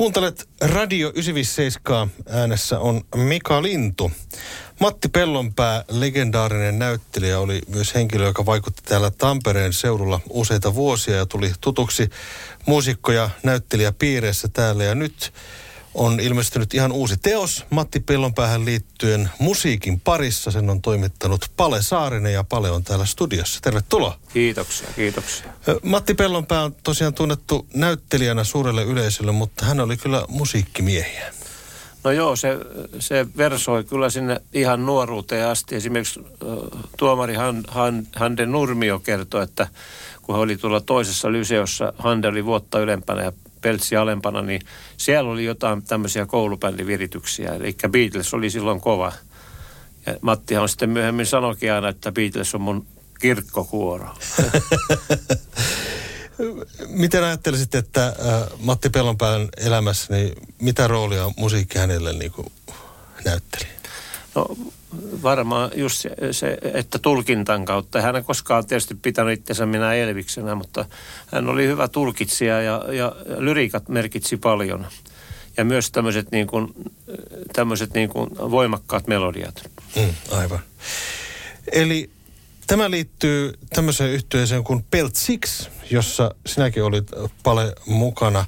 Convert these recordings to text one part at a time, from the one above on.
Kuuntelet Radio 957. Äänessä on Mika Lintu. Matti Pellonpää, legendaarinen näyttelijä, oli myös henkilö, joka vaikutti täällä Tampereen seudulla useita vuosia ja tuli tutuksi muusikko- ja näyttelijäpiireissä täällä. Ja nyt on ilmestynyt ihan uusi teos Matti Pellonpäähän liittyen musiikin parissa. Sen on toimittanut Pale Saarinen ja Pale on täällä studiossa. Tervetuloa. Kiitoksia, kiitoksia. Matti Pellonpää on tosiaan tunnettu näyttelijänä suurelle yleisölle, mutta hän oli kyllä musiikkimiehiä. No joo, se, se versoi kyllä sinne ihan nuoruuteen asti. Esimerkiksi äh, tuomari Han, Han, Hande Nurmio kertoi, että kun hän oli tuolla toisessa lyseossa, Hande oli vuotta ylempänä ja Peltsi alempana, niin siellä oli jotain tämmöisiä koulubändivirityksiä. Eli Beatles oli silloin kova. Ja Mattihan sitten myöhemmin sanoikin aina, että Beatles on mun kirkkokuoro. Miten ajattelisit, että äh, Matti Pellonpään elämässä, niin mitä roolia musiikki hänelle niin kuin näytteli? No varmaan just se, se, että tulkintan kautta. Hän ei koskaan tietysti pitänyt itsensä minä Elviksenä, mutta hän oli hyvä tulkitsija ja, ja lyriikat merkitsi paljon. Ja myös tämmöiset niin kuin, tämmöiset niin kuin voimakkaat melodiat. Mm, aivan. Eli tämä liittyy tämmöiseen yhtyeeseen kuin Pelt Six, jossa sinäkin olit paljon mukana.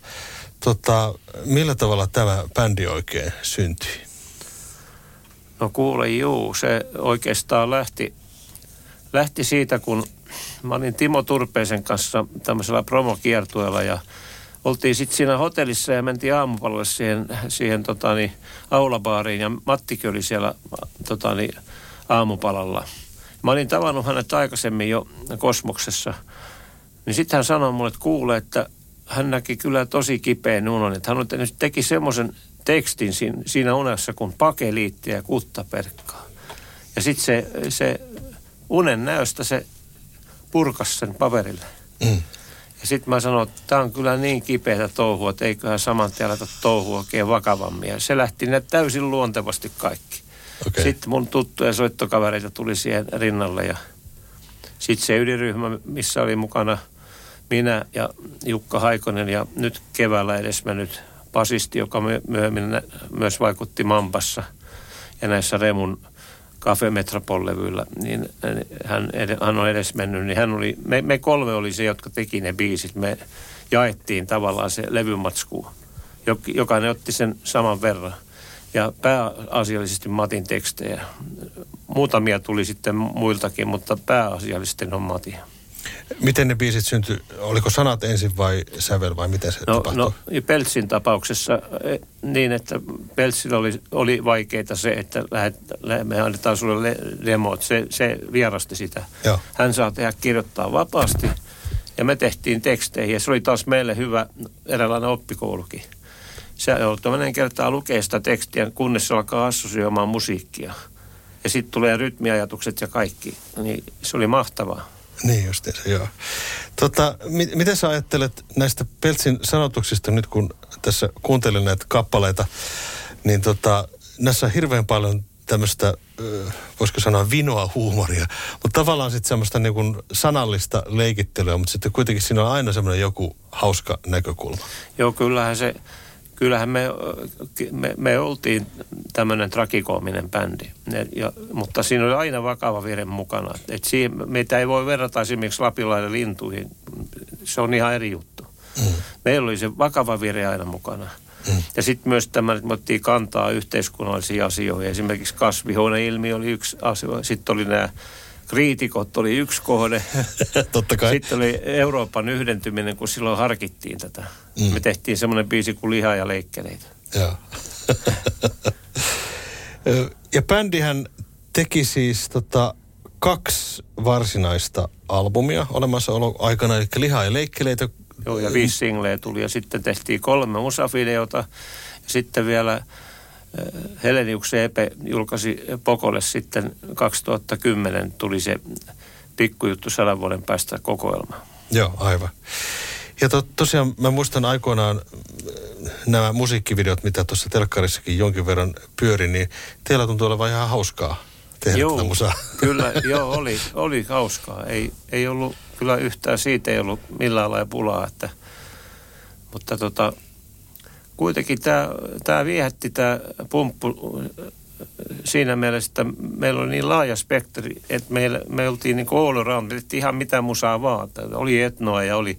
Tota, millä tavalla tämä bändi oikein syntyi? No kuule, juu, se oikeastaan lähti, lähti siitä, kun mä olin Timo Turpeisen kanssa tämmöisellä promokiertueella ja oltiin sitten siinä hotellissa ja mentiin aamupalalle siihen, siihen totani, aulabaariin ja Mattikin oli siellä totani, aamupalalla. Mä olin tavannut hänet aikaisemmin jo kosmoksessa. Niin sitten hän sanoi mulle, että kuule, että hän näki kyllä tosi kipeän unon. Että hän teki semmoisen tekstin siinä, unessa kuin pakeliitti ja kuttaperkkaa. Ja sitten se, se unen näöstä se purkas sen paperille. Mm. Ja sitten mä sanoin, että tämä on kyllä niin kipeätä touhua, että eiköhän saman tien aleta touhua oikein vakavammin. Ja se lähti ne täysin luontevasti kaikki. Okay. Sitten mun tuttuja soittokavereita tuli siihen rinnalle ja sitten se ydinryhmä, missä oli mukana minä ja Jukka Haikonen ja nyt keväällä edesmennyt basisti, joka myöhemmin myös vaikutti Mampassa ja näissä Remun Cafe Metropol-levyillä, niin hän, hän on edes mennyt, niin hän oli, me, me kolme oli se, jotka teki ne biisit. Me jaettiin tavallaan se levymatsku. Jokainen otti sen saman verran. Ja pääasiallisesti Matin tekstejä. Muutamia tuli sitten muiltakin, mutta pääasiallisesti on Matin. Miten ne biisit syntyi? Oliko sanat ensin vai sävel vai miten se no, tapahtui? No Peltsin tapauksessa eh, niin, että Peltsillä oli, oli vaikeita se, että lähet, me annetaan sulle demot. Se, se vierasti sitä. Joo. Hän saa tehdä kirjoittaa vapaasti ja me tehtiin teksteihin ja se oli taas meille hyvä eräänlainen oppikoulukin. Se on kertaa lukee sitä tekstiä, kunnes se alkaa assosioimaan musiikkia. Ja sitten tulee rytmiajatukset ja kaikki. Niin se oli mahtavaa. Niin justiinsa, joo. Tota, mi- miten sä ajattelet näistä Peltsin sanotuksista nyt, kun tässä kuuntelin näitä kappaleita, niin tota, näissä on hirveän paljon tämmöistä, voisiko sanoa vinoa huumoria, mutta tavallaan sitten semmoista niin kuin sanallista leikittelyä, mutta sitten kuitenkin siinä on aina semmoinen joku hauska näkökulma. Joo, kyllähän se, kyllähän me, me, me oltiin tämmöinen trakikoominen bändi, ne, ja, mutta siinä oli aina vakava vire mukana. Et siihen, meitä ei voi verrata esimerkiksi Lapilaiden lintuihin, se on ihan eri juttu. Mm. Meillä oli se vakava vire aina mukana. Mm. Ja sitten myös tämä, että me otettiin kantaa yhteiskunnallisiin asioihin. Esimerkiksi kasvihuoneilmiö oli yksi asia. Sitten oli nämä kriitikot oli yksi kohde. Totta kai. Sitten oli Euroopan yhdentyminen, kun silloin harkittiin tätä. Mm. Me tehtiin semmoinen biisi kuin Liha ja leikkeleitä. Joo. ja bändihän teki siis tota, kaksi varsinaista albumia olemassaolo aikana, eli Liha ja leikkeleitä. Joo, ja viisi singleä tuli ja sitten tehtiin kolme musavideota. Ja sitten vielä Heleniuksen Epe julkaisi Pokolle sitten 2010 tuli se pikkujuttu sadan vuoden päästä kokoelma. Joo, aivan. Ja to, tosiaan mä muistan aikoinaan äh, nämä musiikkivideot, mitä tuossa telkkarissakin jonkin verran pyöri, niin teillä tuntuu olevan ihan hauskaa tehdä joo, tätä musaa. Kyllä, joo, oli, oli hauskaa. Ei, ei ollut, kyllä yhtään siitä ei ollut millään lailla pulaa, että, mutta tota, kuitenkin tämä, tämä viehätti tämä pumppu siinä mielessä, että meillä oli niin laaja spektri, että meillä, me oltiin niin all around, me ihan mitä musaa vaan. Oli etnoa ja oli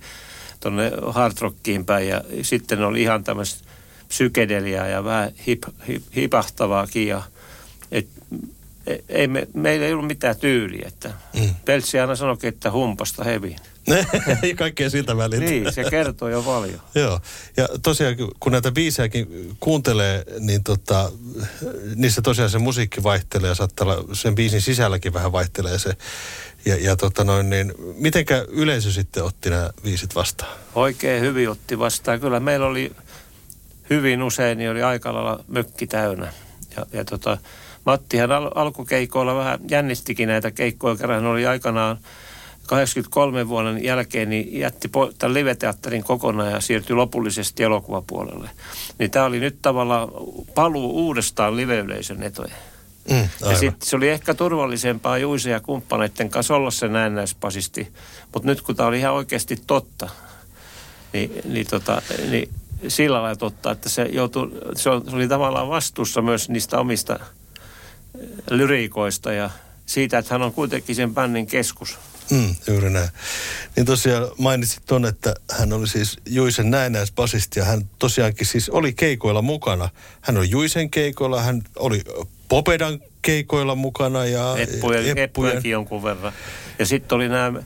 tuonne hard rockiin päin ja sitten oli ihan tämmöistä psykedeliaa ja vähän hip, hip, hipahtavaakin ja et, e, ei me, meillä ei ollut mitään tyyliä. Että mm. Peltsi aina sanoi, että humpasta hevin. Ei kaikkea siltä väliltä. Niin, se kertoo jo paljon. Joo, ja tosiaan kun näitä biisejäkin kuuntelee, niin tota, niissä tosiaan se musiikki vaihtelee ja saattaa olla sen biisin sisälläkin vähän vaihtelee se. Ja, ja tota noin, niin mitenkä yleisö sitten otti nämä biisit vastaan? Oikein hyvin otti vastaan. Kyllä meillä oli hyvin usein, niin oli aika lailla mökki täynnä. Ja, ja tota, Mattihan al- alkukeikoilla vähän jännistikin näitä keikkoja, kerran oli aikanaan 83 vuoden jälkeen niin jätti tämän live-teatterin kokonaan ja siirtyi lopullisesti elokuvapuolelle. Niin tämä oli nyt tavallaan paluu uudestaan live-yleisön etoja. Mm, ja sitten se oli ehkä turvallisempaa Juise ja kumppaneiden kanssa olla se näennäispasisti. Mutta nyt kun tämä oli ihan oikeasti totta, niin, niin, tota, niin sillä lailla totta, että se, joutui, se oli tavallaan vastuussa myös niistä omista lyriikoista ja siitä, että hän on kuitenkin sen bändin keskus. Mm, juuri näin. Niin tosiaan mainitsit tuon, että hän oli siis Juisen näennäisbasisti ja hän tosiaankin siis oli keikoilla mukana. Hän oli Juisen keikoilla, hän oli Popedan keikoilla mukana ja Eppujen, Eppujenkin jonkun verran. Ja sitten oli nämä,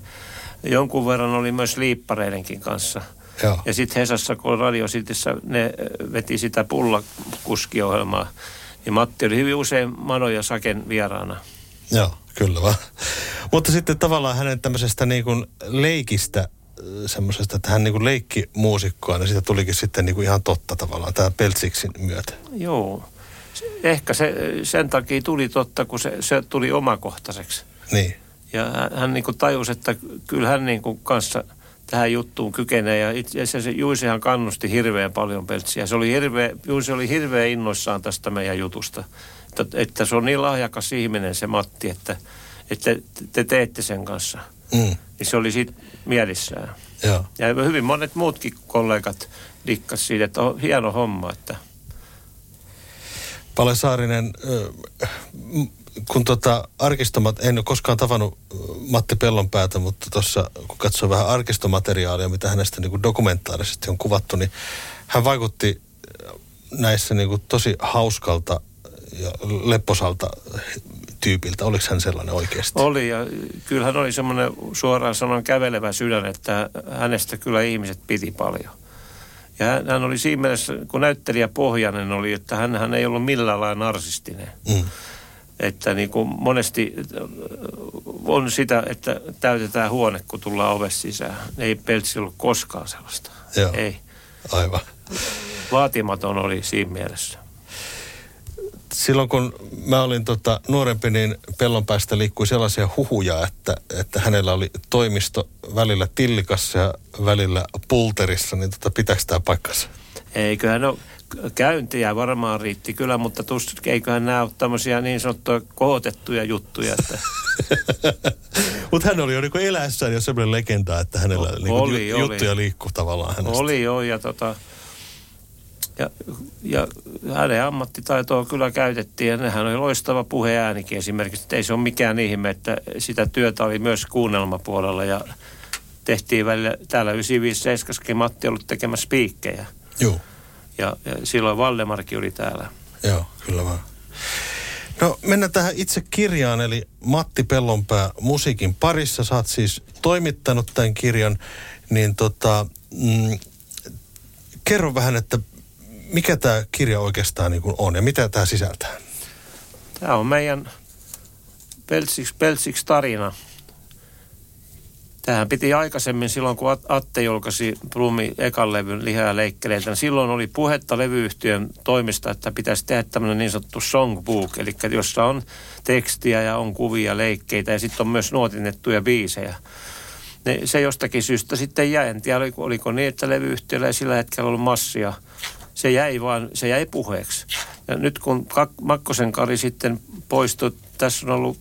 jonkun verran oli myös liippareidenkin kanssa. Joo. Ja sitten Hesassa, kun Radio Cityssä, ne veti sitä pullakuskiohjelmaa. Ja Matti oli hyvin usein Mano ja Saken vieraana. Joo, kyllä vaan. Mutta sitten tavallaan hänen tämmöisestä niin kuin leikistä, äh, semmoisesta, että hän niin kuin leikki muusikkoa, niin siitä tulikin sitten niin kuin ihan totta tavallaan tämä Peltsiksin myötä. Joo. Ehkä se sen takia tuli totta, kun se, se tuli omakohtaiseksi. Niin. Ja hän, hän niin kuin tajusi, että kyllä hän niin kuin kanssa tähän juttuun kykenee. Ja itse asiassa Juisehan kannusti hirveän paljon Peltsiä. Se oli hirveä, Juise oli hirveän innoissaan tästä meidän jutusta. Että, että se on niin lahjakas ihminen se Matti, että – että te teette sen kanssa. Mm. Niin se oli siitä mielissään. Joo. Ja hyvin monet muutkin kollegat dikkas siitä, että on hieno homma, että... Pale Saarinen, kun tota arkistomat, en ole koskaan tavannut Matti Pellonpäätä, mutta tuossa kun katsoo vähän arkistomateriaalia, mitä hänestä niin dokumentaarisesti on kuvattu, niin hän vaikutti näissä niin kuin tosi hauskalta lepposalta tyypiltä? Oliko hän sellainen oikeasti? Oli ja kyllä hän oli semmoinen suoraan sanon kävelevä sydän, että hänestä kyllä ihmiset piti paljon. Ja hän, hän oli siinä mielessä, kun näyttelijä pohjainen oli, että hän, hän ei ollut millään lailla narsistinen. Mm. Että niin kuin monesti on sitä, että täytetään huone, kun tullaan ovesta sisään. Ei Peltsi ollut koskaan sellaista. Joo. Ei. Aivan. Vaatimaton oli siinä mielessä silloin kun mä olin tota nuorempi, niin pellon päästä liikkui sellaisia huhuja, että, että hänellä oli toimisto välillä Tillikassa ja välillä Pulterissa, niin tota, pitääkö tämä paikkansa? Eiköhän ole käyntiä varmaan riitti kyllä, mutta tuskin eiköhän nämä ole tämmöisiä niin sanottuja kohotettuja juttuja. Että... mutta hän oli jo niin eläessään jo semmoinen legenda, että hänellä o, niin oli, juttuja oli. liikkuu tavallaan hänestä. Oli joo, ja tota, ja, ja hänen ammattitaitoa kyllä käytettiin ja hän oli loistava puheäänikin esimerkiksi. Että ei se ole mikään ihme, että sitä työtä oli myös kuunnelmapuolella ja tehtiin välillä, täällä 957 Matti ollut tekemässä spiikkejä. Joo. Ja, ja silloin Valdemarki oli täällä. Joo, kyllä vaan. No mennään tähän itse kirjaan, eli Matti Pellonpää musiikin parissa. Sä oot siis toimittanut tämän kirjan, niin tota, mm, kerro vähän, että mikä tämä kirja oikeastaan niin on ja mitä tämä sisältää? Tämä on meidän Pelsiks, Pelsiks tarina. Tähän piti aikaisemmin silloin, kun Atte julkaisi Blumi ekan levyn ja leikkeleitä, niin silloin oli puhetta levyyhtiön toimista, että pitäisi tehdä tämmöinen niin sanottu songbook, eli jossa on tekstiä ja on kuvia, leikkeitä ja sitten on myös nuotinnettuja biisejä. Ne, se jostakin syystä sitten jäi. En tiedä, oliko, oliko niin, että levyyhtiöllä ei sillä hetkellä ollut massia. Se jäi vaan, se jäi puheeksi. Ja nyt kun Makkosen Kari sitten poistui, tässä on ollut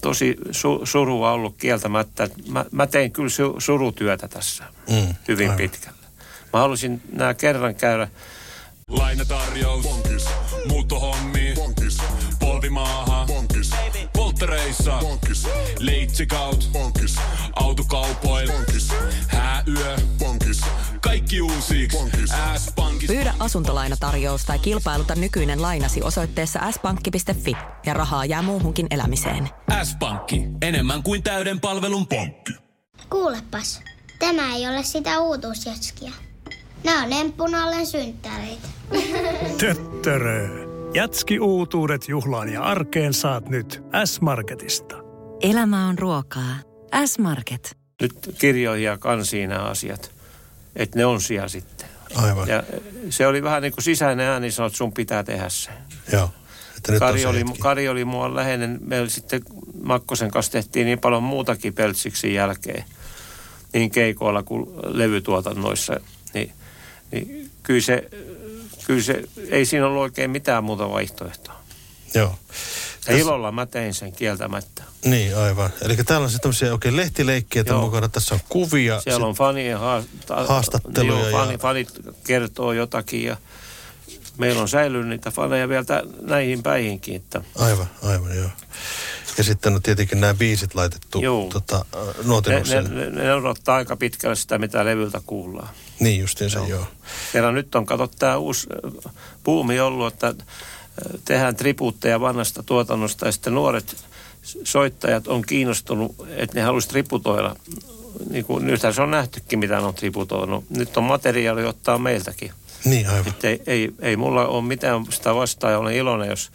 tosi su, surua ollut kieltämättä. Mä, mä tein kyllä su, surutyötä tässä mm, hyvin aivan. pitkälle. Mä halusin nämä kerran käydä. Lainatarjous. Bonkis. Muuttohommi. Bonkis. Polvimaaha. Bonkis. Polttereissa. Bonkis. Leitsikaut. Bonkis. Autokaupoil. Bonkis. Hääyö. Kaikki uusi. Pyydä asuntolainatarjous tai kilpailuta nykyinen lainasi osoitteessa s-pankki.fi ja rahaa jää muuhunkin elämiseen. S-pankki. Enemmän kuin täyden palvelun pankki. Kuulepas, tämä ei ole sitä uutuusjatskia. Nämä on emppunallen synttäreitä. Töttörö. Jatski uutuudet juhlaan ja arkeen saat nyt S-Marketista. Elämä on ruokaa. S-Market. Nyt kirjoihin ja kansiin nämä asiat että ne on siellä sitten. Aivan. Ja se oli vähän niin kuin sisäinen ääni sanoi, että sun pitää tehdä se. Joo. Että nyt Kari, oli, Kari oli mua läheinen. Meillä sitten Makkosen kanssa tehtiin niin paljon muutakin peltsiksi jälkeen. Niin keikoilla kuin levytuotannoissa. Niin, niin kyllä, se, kyllä se, ei siinä ollut oikein mitään muuta vaihtoehtoa. Joo. Ja ilolla mä tein sen kieltämättä. Niin, aivan. Eli täällä on se tämmöisiä oikein lehtileikkiä mukana. Tässä on kuvia. Siellä on fanien haasta- haastatteluja. Joo, ja... fanit kertoo jotakin ja meillä on säilynyt niitä faneja vielä näihin päihinkin. Että... Aivan, aivan, joo. Ja sitten on tietenkin nämä biisit laitettu joo. tota, ne, ne, ne, ne odottaa aika pitkälle sitä, mitä levyltä kuullaan. Niin justiinsa, joo. joo. Siellä nyt on, kato, tämä uusi puumi ollut, että tehdään tribuutteja vanhasta tuotannosta ja sitten nuoret soittajat on kiinnostunut, että ne haluaisivat tributoida. Niin kuin, nythän se on nähtykin, mitä ne on tributoinut. Nyt on materiaali ottaa meiltäkin. Niin, aivan. Että ei, ei, ei mulla ole mitään sitä vastaan ja olen iloinen, jos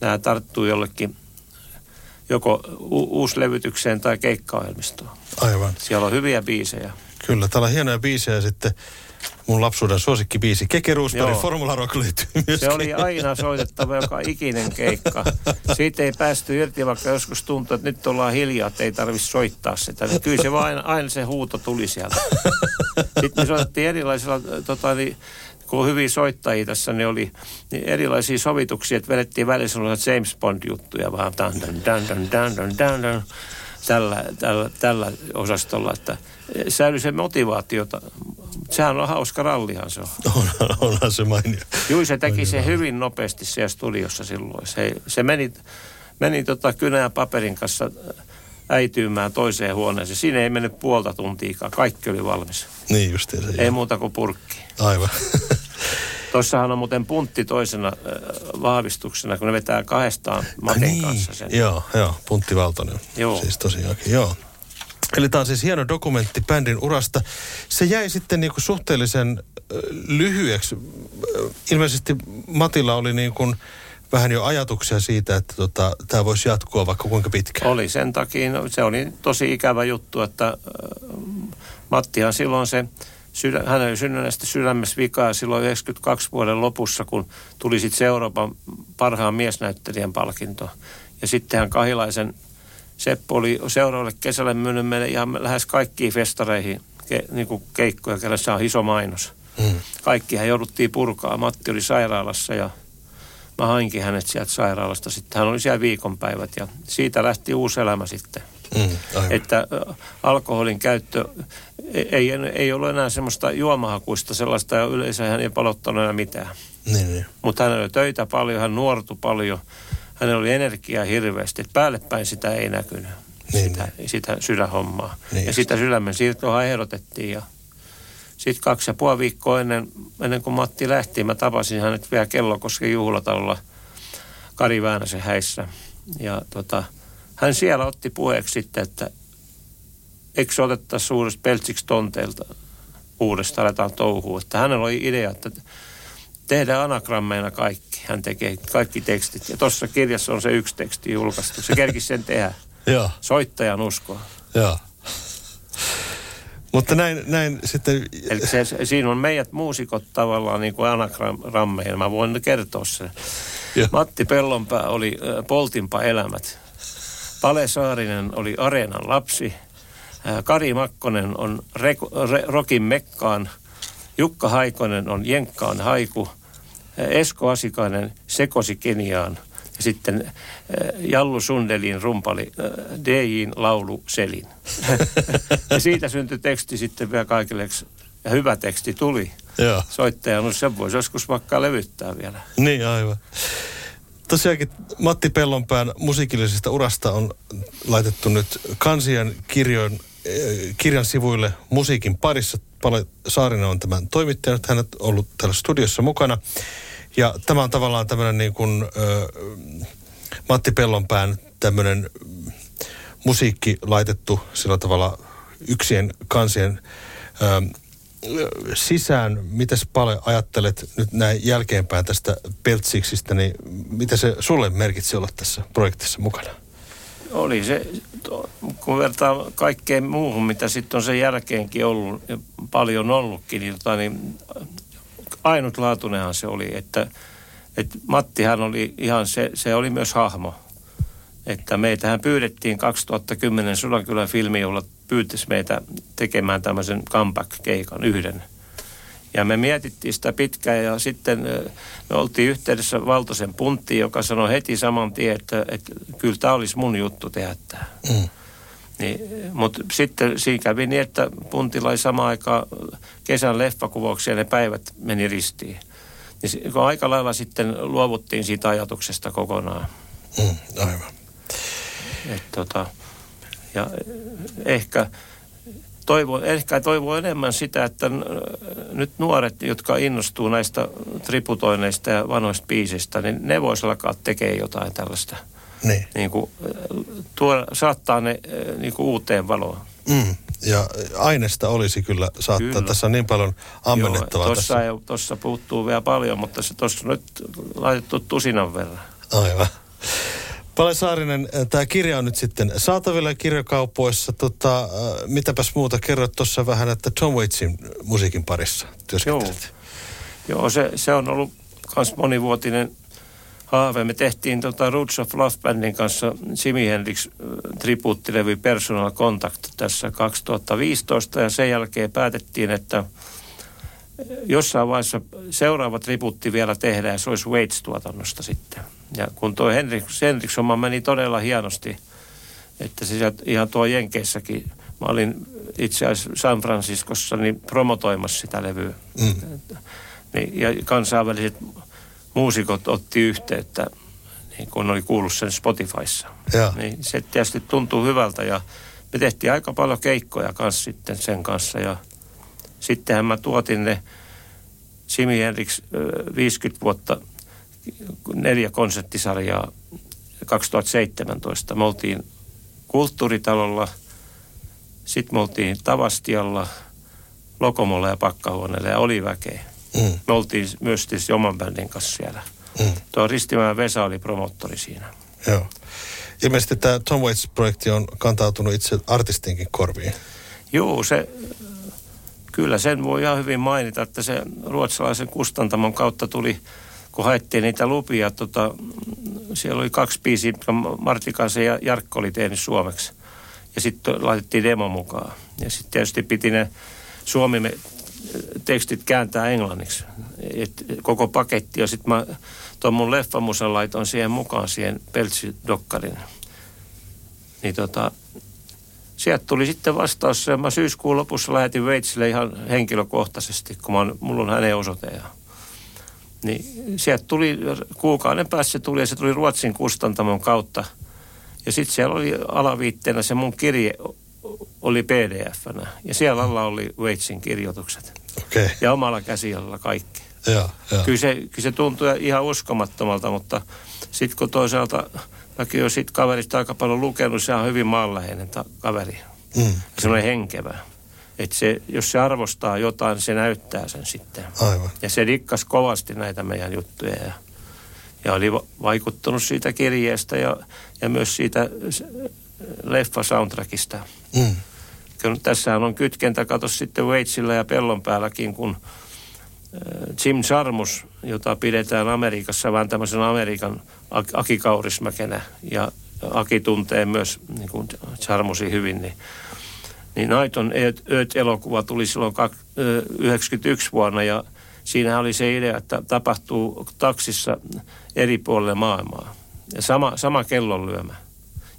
nämä tarttuu jollekin joko u- uuslevytykseen tai keikkaohjelmistoon. Aivan. Siellä on hyviä biisejä. Kyllä, täällä on hienoja biisejä sitten mun lapsuuden suosikkibiisi. Keke Roosberg, Formula Rock löytyy myöskin. Se oli aina soitettava joka ikinen keikka. Siitä ei päästy irti, vaikka joskus tuntui, että nyt ollaan hiljaa, että ei tarvitse soittaa sitä. Niin kyllä se vain, aina se huuto tuli sieltä. Sitten me soitettiin erilaisilla, tota, niin, kun hyviä soittajia tässä, niin oli niin erilaisia sovituksia, että vedettiin välissä James Bond-juttuja vaan. Dan, dan, dan, dan, dan, dan, dan, dan tällä, tällä, tällä osastolla, että säilyy se motivaatiota. Sehän on hauska rallihan se on. on onhan se mainio. Jui, se teki se hyvin nopeasti siellä studiossa silloin. Se, se meni, meni tota kynä ja paperin kanssa äityymään toiseen huoneeseen. Siinä ei mennyt puolta tuntiikaan. Kaikki oli valmis. Niin justiinsa. Ei joo. muuta kuin purkki. Aivan. Tuossahan on muuten puntti toisena äh, vahvistuksena, kun ne vetää kahdestaan Matin niin, kanssa sen. Joo, joo, puntti Valtonen. Joo. Siis tosiaankin, joo. Eli tämä on siis hieno dokumentti bändin urasta. Se jäi sitten niin kuin suhteellisen lyhyeksi. Ilmeisesti Matilla oli niin kuin vähän jo ajatuksia siitä, että tota, tämä voisi jatkua vaikka kuinka pitkään. Oli sen takia, no, se oli tosi ikävä juttu, että Mattihan silloin se sydä, hän oli synnynnäistä sydämessä vikaa silloin 92 vuoden lopussa, kun tuli sitten Euroopan parhaan miesnäyttelijän palkinto. Ja sittenhän Kahilaisen Seppo oli seuraavalle kesälle myynyt meille ihan lähes kaikkiin festareihin ke, niin kuin keikkoja, se on iso mainos. Mm. Kaikkihan jouduttiin purkaa. Matti oli sairaalassa ja mä hainkin hänet sieltä sairaalasta. Sitten hän oli siellä viikonpäivät ja siitä lähti uusi elämä sitten. Mm, että alkoholin käyttö ei, ei ole enää semmoista juomahakuista sellaista ja yleensä hän ei palottanut enää mitään. Niin, niin. Mutta hänellä oli töitä paljon, hän nuortui paljon, hänellä oli energiaa hirveästi. Että päällepäin sitä ei näkynyt, niin, sitä, niin. sitä sydänhommaa. Niin ja sitä sydämen siirtoa ehdotettiin ja sitten kaksi ja puoli viikkoa ennen, ennen kuin Matti lähti, mä tapasin hänet vielä Kellokosken juhlatalolla Kari Väänäsen häissä. Ja tota, hän siellä otti puheeksi sitten, että eikö se otettaisi suuresta peltsiksi tonteilta uudestaan aletaan touhua. Että hänellä oli idea, että tehdään anagrammeina kaikki. Hän tekee kaikki tekstit. Ja tuossa kirjassa on se yksi teksti julkaistu. Se kerkisi sen tehdä. Joo. Soittajan uskoa. Joo. Mutta näin, näin sitten... Eli se, siinä on meidät muusikot tavallaan niin kuin anagrammeja. Mä voin kertoa sen. Joo. Matti Pellonpää oli Poltinpa elämät. Pale Saarinen oli Areenan lapsi. Kari Makkonen on Reku, Re, Rokin Mekkaan. Jukka Haikonen on Jenkkaan haiku. Esko Asikainen sekosi Keniaan. Ja sitten äh, Jallu Sundelin rumpali äh, DJin laulu Selin. ja siitä syntyi teksti sitten vielä kaikille. Ja hyvä teksti tuli. Joo. Soittaja, no sen voisi joskus vaikka levyttää vielä. Niin, aivan. Tosiaankin Matti Pellonpään musiikillisesta urasta on laitettu nyt kansien kirjoin, eh, kirjan sivuille musiikin parissa. Pale Saarinen on tämän toimittaja, nyt hän on ollut täällä studiossa mukana. Ja tämä on tavallaan tämmöinen niin kuin ö, Matti Pellonpään tämmöinen musiikki laitettu sillä tavalla yksien kansien ö, sisään. Mitäs paljon ajattelet nyt näin jälkeenpäin tästä Peltsiksistä, niin mitä se sulle merkitsi olla tässä projektissa mukana? Oli se, kun vertaa kaikkeen muuhun, mitä sitten on sen jälkeenkin ollut, paljon ollutkin, niin, tota, niin ainutlaatuinenhan se oli, että, että Mattihan oli ihan, se, se oli myös hahmo. Että meitähän pyydettiin 2010 Sulankylän filmi, jolla pyytäisi meitä tekemään tämmöisen comeback-keikan yhden. Ja me mietittiin sitä pitkään ja sitten me oltiin yhteydessä Valtosen punttiin, joka sanoi heti saman tien, että, että kyllä tämä olisi mun juttu tehdä tämä. Mm. Niin, mutta sitten siinä kävi niin, että puntilla oli sama aika kesän leffakuvauksia ja ne päivät meni ristiin. Niin kun aika lailla sitten luovuttiin siitä ajatuksesta kokonaan. Mm, aivan. Et tota, ja ehkä toivon, ehkä toivoo enemmän sitä, että n- nyt nuoret, jotka innostuu näistä tributoineista ja vanhoista biisistä, niin ne vois alkaa tekemään jotain tällaista. Niin. Niin kuin, tuo, saattaa ne eh, niin kuin uuteen valoon. Mm. Ja aineesta olisi kyllä saattaa. Kyllä. Tässä on niin paljon ammennettavaa Tuossa, tässä. ei, tuossa puuttuu vielä paljon, mutta se tuossa nyt laitettu tusinan verran. Aivan. Pale Saarinen, tämä kirja on nyt sitten saatavilla kirjakaupoissa. Tota, äh, mitäpäs muuta kerroit tuossa vähän, että Tom Waitsin musiikin parissa työskentelet. Joo, se, se on ollut myös monivuotinen haave. Me tehtiin tota Roots of Love Bandin kanssa Jimi Hendrix äh, tribuuttilevy Personal Contact tässä 2015 ja sen jälkeen päätettiin, että jossain vaiheessa seuraava tribuutti vielä tehdään ja se olisi Waits-tuotannosta sitten. Ja kun tuo Hendrix homma meni todella hienosti, että se sieltä ihan tuo Jenkeissäkin, mä olin itse asiassa San Franciscossa niin promotoimassa sitä levyä. Mm. Niin, ja kansainväliset muusikot otti yhteyttä, niin kun oli kuullut sen Spotifyssa. Joo. Niin se tietysti tuntuu hyvältä ja me tehtiin aika paljon keikkoja kanssa sitten sen kanssa ja sittenhän mä tuotin ne Jimi Hendrix ö, 50 vuotta neljä konserttisarjaa 2017. Me oltiin kulttuuritalolla, sitten me oltiin Tavastialla, Lokomolla ja Pakkahuoneella ja oli väkeä. Mm. Me oltiin myös tietysti oman bändin kanssa siellä. Mm. Tuo Ristimäen Vesa oli promottori siinä. Joo. Ilmeisesti tämä Tom Waits-projekti on kantautunut itse artistinkin korviin. Joo, se, kyllä sen voi ihan hyvin mainita, että se ruotsalaisen kustantamon kautta tuli, kun haettiin niitä lupia, tota, siellä oli kaksi biisiä, jotka Martikaisen ja Jarkko oli tehnyt suomeksi. Ja sitten laitettiin demo mukaan. Ja sitten tietysti piti ne suomi tekstit kääntää englanniksi. Et koko paketti. Ja sitten mä tuon mun leffamusan laitoin siihen mukaan, siihen peltsidokkarin. Niin tota, sieltä tuli sitten vastaus. ja Mä syyskuun lopussa lähetin Veitsille ihan henkilökohtaisesti, kun mä oon, mulla on hänen osoitejaan. Niin sieltä tuli, kuukauden päässä se tuli ja se tuli Ruotsin kustantamon kautta. Ja sitten siellä oli alaviitteenä se mun kirje oli pdf-nä. Ja siellä alla oli Waitsin kirjoitukset. Okay. Ja omalla käsialalla kaikki. Joo, joo. Kyllä se, kyllä se tuntui ihan uskomattomalta, mutta sitten kun toisaalta mäkin olen siitä kaverista aika paljon lukenut, se on hyvin maanläheinen ta- kaveri. Mm. Semmoinen henkevä. Että se, jos se arvostaa jotain, niin se näyttää sen sitten. Aivan. Ja se rikkas kovasti näitä meidän juttuja ja, ja oli va- vaikuttunut siitä kirjeestä ja, ja myös siitä leffa soundtrackista. Mm. Tässähän on kytkentä, kato sitten Waitsillä ja pellon päälläkin, kun Jim Charmus, jota pidetään Amerikassa vähän tämmöisen Amerikan Aki Kaurismäkenä ja Aki tuntee myös niin kuin Charmusi hyvin, niin, niin Naiton Earth-elokuva tuli silloin 1991 vuonna ja siinä oli se idea, että tapahtuu taksissa eri puolille maailmaa. Ja sama, sama kellonlyömä.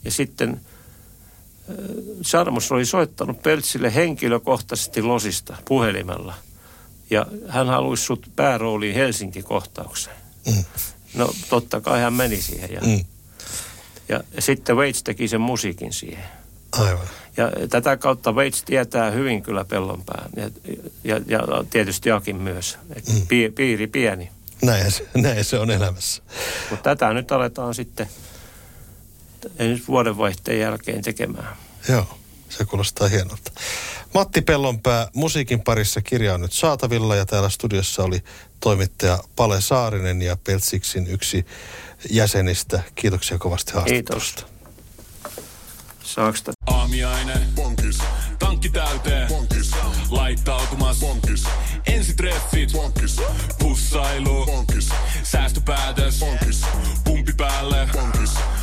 Ja sitten Charmus oli soittanut Peltsille henkilökohtaisesti losista puhelimella – ja hän haluaisi sut päärooliin Helsinki-kohtaukseen. Mm. No totta kai hän meni siihen. Ja, mm. ja, sitten Waits teki sen musiikin siihen. Aivan. Ja tätä kautta Waits tietää hyvin kyllä pellonpään. Ja, ja, ja tietysti Akin myös. Mm. Pi, piiri pieni. Näin se, näin se on elämässä. Mutta tätä nyt aletaan sitten nyt vuodenvaihteen jälkeen tekemään. Joo, se kuulostaa hienolta. Matti Pellonpää, musiikin parissa kirja on nyt saatavilla ja täällä studiossa oli toimittaja Pale Saarinen ja Peltsiksin yksi jäsenistä. Kiitoksia kovasti haastattelusta. Kiitos. Saaks Aamiainen. Bonkis. Tankki täyteen. Bonkis. Laittautumas. Bonkis. Ensitreffit. Bonkis. Pussailu. Bonkis. Säästöpäätös. Bonkis. Pumpi päälle. Bonkis.